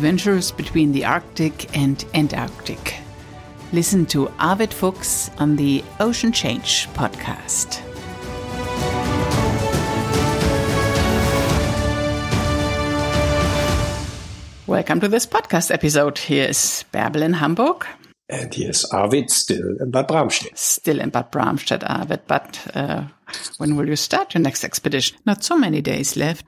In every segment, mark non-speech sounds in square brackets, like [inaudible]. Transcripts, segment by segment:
adventures between the Arctic and Antarctic. Listen to Arved Fuchs on the Ocean Change podcast. Welcome to this podcast episode. Here is Bärbel in Hamburg. And here's Arved still in Bad Bramstedt. Still in Bad Bramstedt, Arved. But uh, when will you start your next expedition? Not so many days left.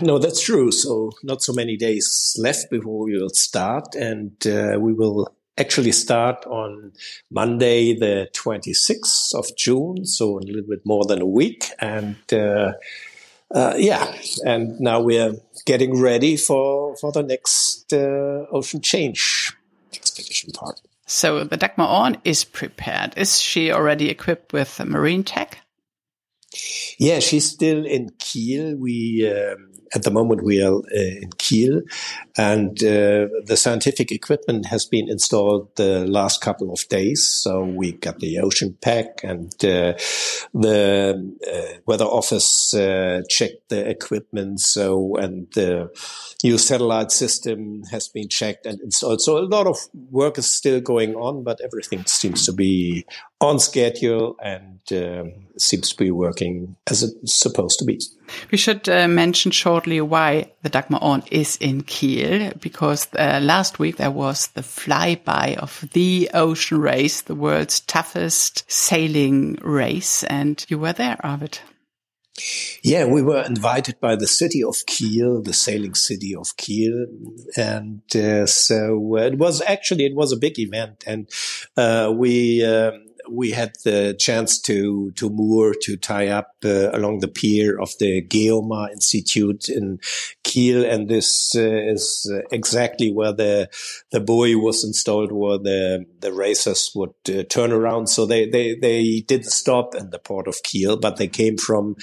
No, that's true. So not so many days left before we will start. And uh, we will actually start on Monday, the 26th of June. So a little bit more than a week. And uh, uh, yeah, and now we're getting ready for, for the next uh, ocean change expedition part. So the Dagmar Aaen is prepared. Is she already equipped with marine tech? Yeah, she's still in Kiel. We um, at the moment we are uh, in Kiel, and uh, the scientific equipment has been installed the last couple of days. So we got the ocean pack, and uh, the uh, weather office uh, checked the equipment. So and the new satellite system has been checked and installed. So a lot of work is still going on, but everything seems to be on schedule and um, seems to be working as it's supposed to be. We should uh, mention shortly why the Dagmar Aaen is in Kiel, because uh, last week there was the flyby of the ocean race, the world's toughest sailing race, and you were there, Arved. Yeah, we were invited by the city of Kiel, the sailing city of Kiel, and uh, so it was actually it was a big event, and uh, we. Um, we had the chance to to moor to tie up uh, along the pier of the GEOMAR Institute in Kiel, and this uh, is exactly where the the buoy was installed, where the the racers would uh, turn around. So they they they didn't stop in the port of Kiel, but they came from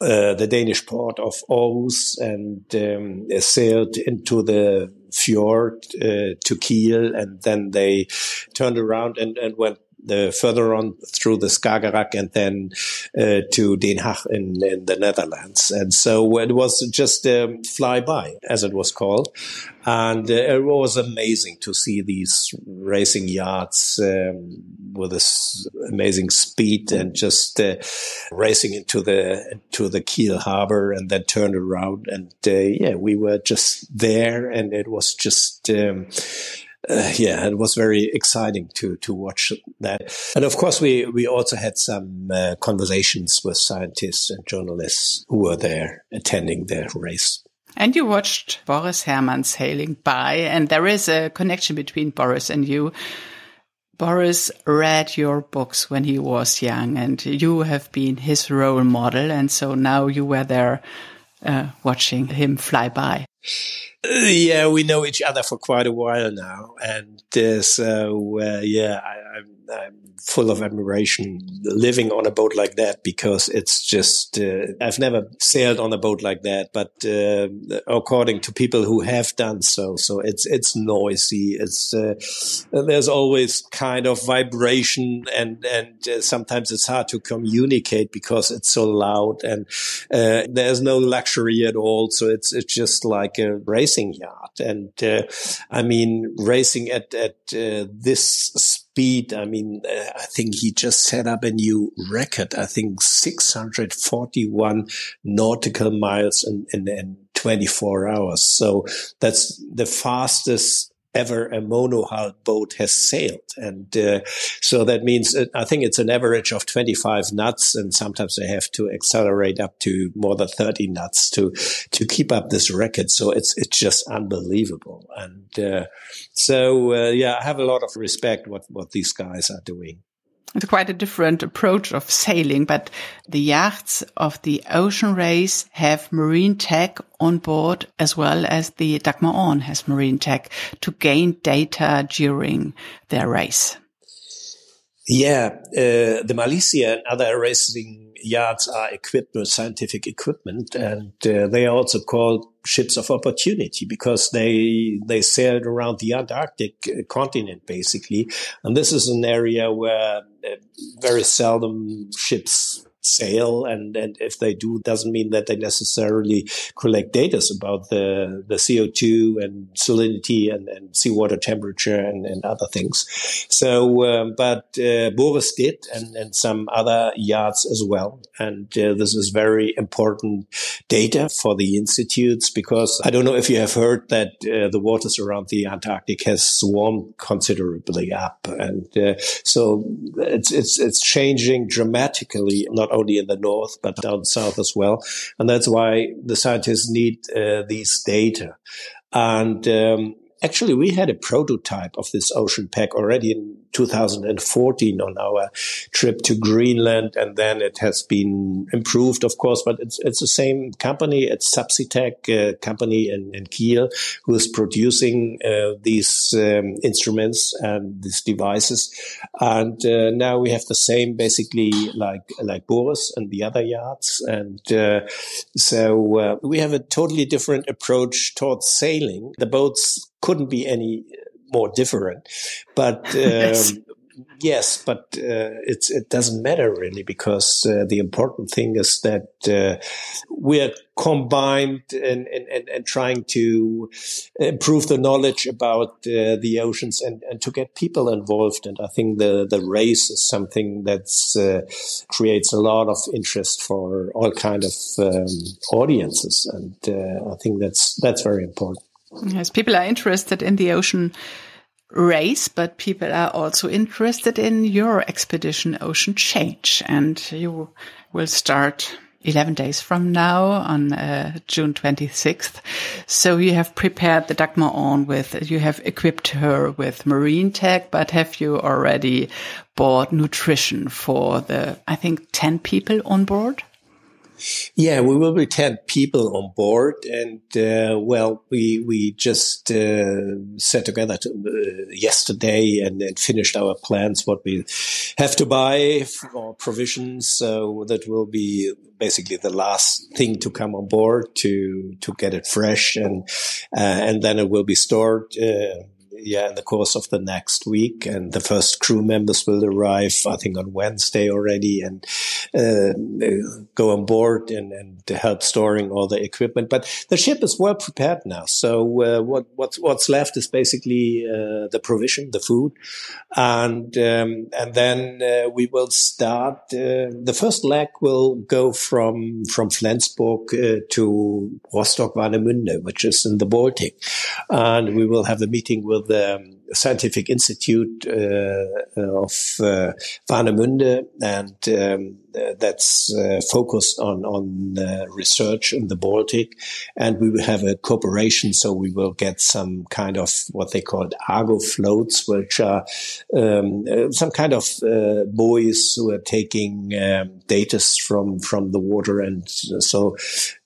uh, the Danish port of Aarhus and um, sailed into the fjord uh, to Kiel, and then they turned around and, and went further on through the Skagerrak and then uh, to Den Haag in, in, the Netherlands. And so it was just a flyby, as it was called. And uh, it was amazing to see these racing yachts um, with this amazing speed and just uh, racing into the into the Kiel harbor and then turned around. And yeah, we were just there, and it was just. Um, uh, yeah, it was very exciting to to watch that. And of course, we we also had some uh, conversations with scientists and journalists who were there attending the race. And you watched Boris Herrmann sailing by, and there is a connection between Boris and you. Boris read your books when he was young, and you have been his role model, and so now you were there uh, watching him fly by. Yeah, we know each other for quite a while now, and uh, so uh, yeah, I, I'm, I'm full of admiration living on a boat like that because it's just uh, I've never sailed on a boat like that, but uh, according to people who have done so, so it's it's noisy. It's uh, there's always kind of vibration, and and uh, sometimes it's hard to communicate because it's so loud, and there's no luxury at all. So it's it's just like a racing yacht, and uh, I mean racing at at this speed. I mean, uh, I think he just set up a new record. I think 641 nautical miles in, in, in 24 hours. So that's the fastest ever a monohull boat has sailed. And uh, so that means uh, I think it's an average of 25 knots, and sometimes they have to accelerate up to more than 30 knots to to keep up this record. So it's it's just unbelievable. And uh, so uh, yeah, I have a lot of respect what what these guys are doing. It's quite a different approach of sailing, but the yachts of the ocean race have marine tech on board as well as the Dagmar Aaen has marine tech to gain data during their race. Yeah, uh, the Malizia and other racing yachts are equipped with scientific equipment, and uh, they are also called ships of opportunity because they they sailed around the Antarctic uh, continent basically, and this is an area where uh, very seldom ships sail. And, and if they do, doesn't mean that they necessarily collect data about the, the CO2 and salinity and, and seawater temperature and, and other things. So, um, but uh, Boris did and, and some other yachts as well. And uh, this is very important data for the institutes because I don't know if you have heard that uh, the waters around the Antarctic has warmed considerably up. And uh, so it's, it's, it's changing dramatically, not only in the north, but down south as well. And that's why the scientists need uh, these data. And um, actually, we had a prototype of this ocean pack already in 2014 on our trip to Greenland, and then it has been improved, of course. But it's it's the same company. It's SubCtech, a company in, in Kiel, who is producing uh, these um, instruments and these devices. And uh, now we have the same, basically, like like Boris and the other yachts. And uh, so uh, we have a totally different approach towards sailing. The boats couldn't be any more different. But [laughs] um, yes, but uh, it's it doesn't matter really because uh, the important thing is that uh, we're combined and, and, and, trying to improve the knowledge about uh, the oceans and, and to get people involved. And I think the, the race is something that uh, creates a lot of interest for all kind of um, audiences. And uh, I think that's, that's very important. Yes, people are interested in the ocean race, but people are also interested in your expedition, Ocean Change. And you will start 11 days from now on uh, June 26th. So you have prepared the Dagmar Aaen with, you have equipped her with marine tech, but have you already bought nutrition for the, I think, 10 people on board? Yeah, we will be 10 people on board. And, uh, well, we, we just, uh, sat together to, uh, yesterday and, and, finished our plans, what we have to buy for provisions. So that will be basically the last thing to come on board to, to get it fresh. And, uh, and then it will be stored, uh, yeah, in the course of the next week. And the first crew members will arrive, I think, on Wednesday already and uh, go on board and, and help storing all the equipment. But the ship is well prepared now. So uh, what, what's, what's left is basically uh, the provision, the food. And, um, and then uh, we will start. Uh, the first leg will go from, from Flensburg uh, to Rostock Warnemünde, which is in the Baltic. And we will have a meeting with the Scientific Institute uh, of uh, Warnemünde, and um, that's uh, focused on on uh, research in the Baltic. And we will have a cooperation, so we will get some kind of what they call Argo floats, which are um, uh, some kind of uh, buoys who are taking um, data from from the water, and so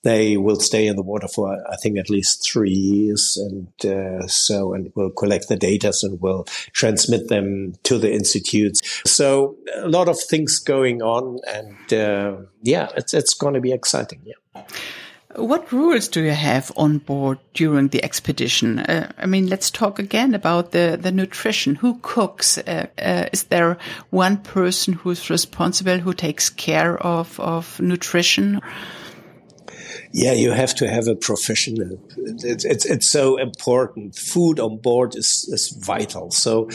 they will stay in the water for I think at least three years, and uh, so and will collect the data and will transmit them to the institutes. So a lot of things going on, and uh, yeah, it's it's going to be exciting. Yeah. What rules do you have on board during the expedition? Uh, I mean, let's talk again about the, the nutrition. Who cooks? Uh, uh, is there one person who's responsible who takes care of, of nutrition? Yeah, you have to have a professional. It's, it's, it's so important. Food on board is, is vital. So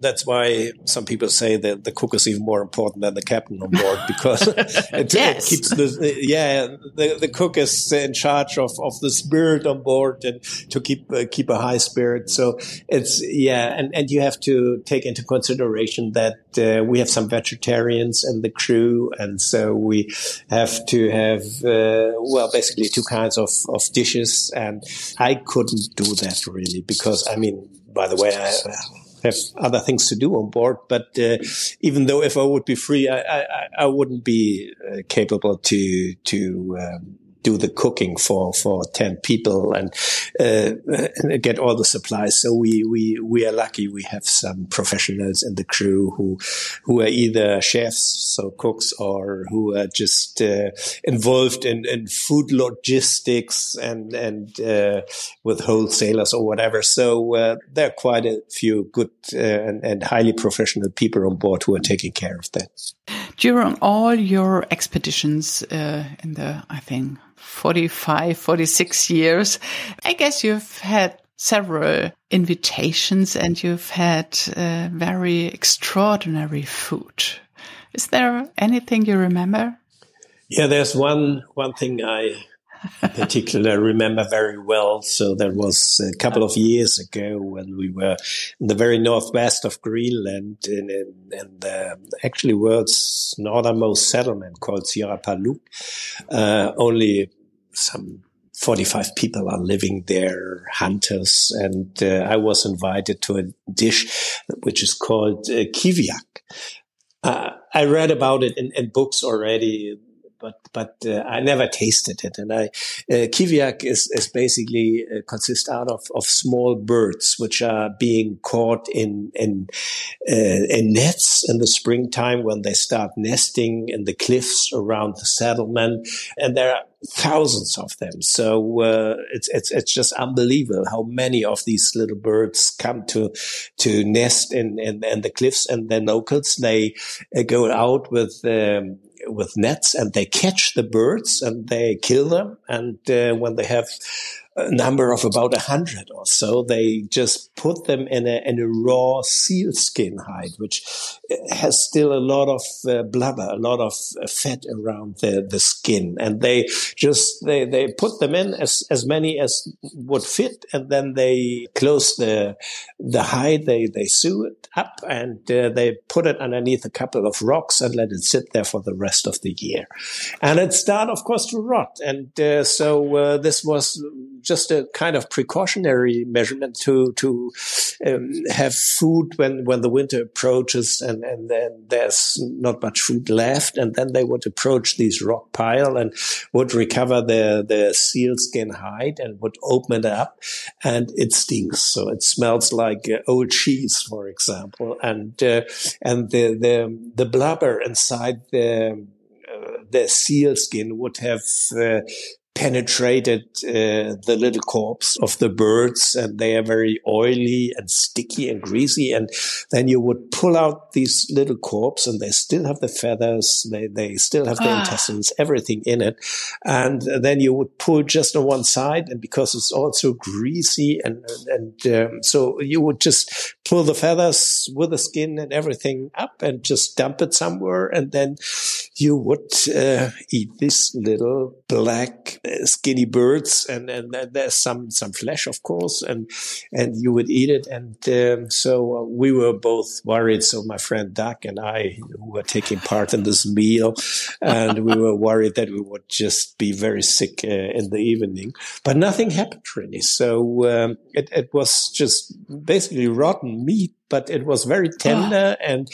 that's why some people say that the cook is even more important than the captain on board [laughs] because it, yes. it, keeps the yeah the, the cook is in charge of, of the spirit on board and to keep uh, keep a high spirit. So it's yeah, and and you have to take into consideration that uh, we have some vegetarians in the crew, and so we have to have uh, well basically two kinds of of dishes, and I couldn't do that really because I mean by the way I have other things to do on board. But uh, even though if I would be free, I, I, I wouldn't be uh, capable to to um, do the cooking for for ten people and, uh, get all the supplies. So we we we are lucky. We have some professionals in the crew who who are either chefs, so cooks, or who are just uh, involved in, in food logistics and and uh, with wholesalers or whatever. So uh, there are quite a few good uh, and, and highly professional people on board who are taking care of that. During all your expeditions uh, in the, I think, 45, 46 years, I guess you've had several invitations and you've had uh, very extraordinary food. Is there anything you remember? Yeah, there's one one thing I particularly remember very well. So that was a couple of years ago when we were in the very northwest of Greenland in, in, in the actually world's northernmost settlement called Siorapaluk. Uh, only some 45 people are living there, hunters. And uh, I was invited to a dish which is called uh, kiviak. Uh, I read about it in, in books already but but uh, I never tasted it. And I uh, kiviak is is basically uh, consists out of of small birds which are being caught in in uh, in nets in the springtime when they start nesting in the cliffs around the settlement, and there are thousands of them. So uh, it's it's it's just unbelievable how many of these little birds come to to nest in in, in the cliffs, and the locals they uh, go out with. Um, with nets and they catch the birds and they kill them. And uh, when they have number of about a hundred or so, they just put them in a, in a raw seal skin hide, which has still a lot of uh, blubber, a lot of uh, fat around the, the skin. And they just, they, they put them in as, as many as would fit. And then they close the, the hide. They, they sew it up and uh, they put it underneath a couple of rocks and let it sit there for the rest of the year. And it started, of course, to rot. And uh, so uh, this was just a kind of precautionary measurement to to um, have food when when the winter approaches and and then there's not much food left. And then they would approach these rock pile and would recover the the seal skin hide and would open it up and it stinks. So it smells like uh, old cheese for example. And uh, and the the the blubber inside the uh, the seal skin would have uh, penetrated uh, the little corpse of the birds and they are very oily and sticky and greasy and then you would pull out these little corpse and they still have the feathers they, they still have the ah. intestines everything in it and then you would pull just on one side and because it's also greasy and and um, so you would just pull the feathers with the skin and everything up and just dump it somewhere and then you would uh, eat this little black skinny birds, and, and there's some some flesh, of course, and and you would eat it. And um, so uh, we were both worried. So my friend Doug and I, who were taking part in this meal, and we were [laughs] worried that we would just be very sick uh, in the evening. But nothing happened really. So um, it, it was just basically rotten meat but it was very tender oh. and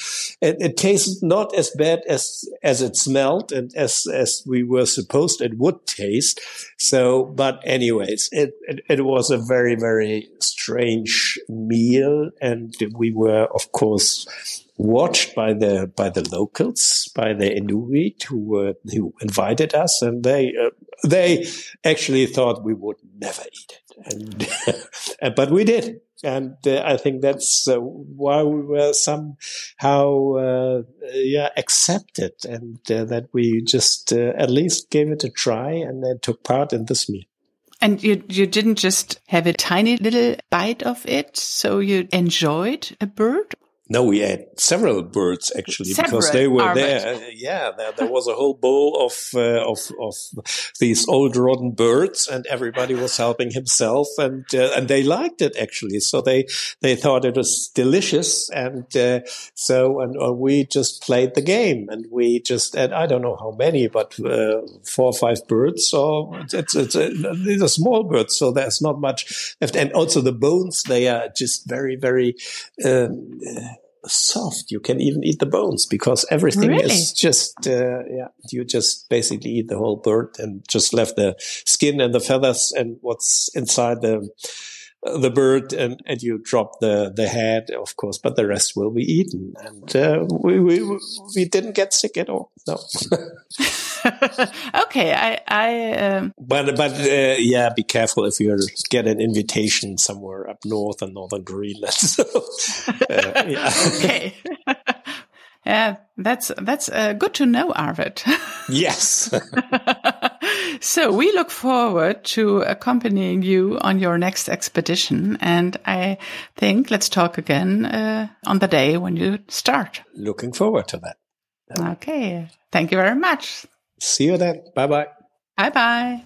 it, it, tasted not as bad as as it smelled and as as we were supposed it would taste. So, but anyways, it it, it was a very very strange meal, and we were of course watched by the by the locals, by the Inuit who were who invited us, and they uh, they actually thought we would never eat it, and [laughs] but we did and uh, I think that's uh, why we were somehow uh, yeah accepted, and uh, that we just uh, at least gave it a try and took part in this meal. And you you didn't just have a tiny little bite of it, so you enjoyed a bird, no, we had several birds actually several because they were there. Yeah, there, there, was a whole bowl of, uh, of of these old rotten birds, and everybody was helping himself, and uh, and they liked it actually. So they they thought it was delicious, and uh, so and uh, we just played the game, and we just and I don't know how many, but uh, four or five birds. So it's it's a, these are small birds, so there's not much left, and also the bones they are just very very. Um, soft. You can even eat the bones because everything really? is just, uh, yeah, you just basically eat the whole bird and just left the skin and the feathers and what's inside the, the bird and, and you drop the, the head, of course, but the rest will be eaten. And, uh, we, we, we didn't get sick at all. No. [laughs] [laughs] okay, I, I. Um... But but uh, yeah, be careful if you get an invitation somewhere up north in northern Greenland. [laughs] So, uh, yeah. [laughs] okay. Yeah, that's that's uh, good to know, Arved. yes. so we look forward to accompanying you on your next expedition, and I think let's talk again uh, on the day when you start. Looking forward to that. Okay. Thank you very much. See you then. Bye bye. Bye bye.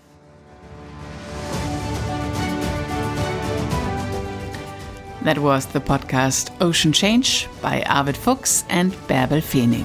That was the podcast Ocean Change by Arved Fuchs and Bärbel Fening.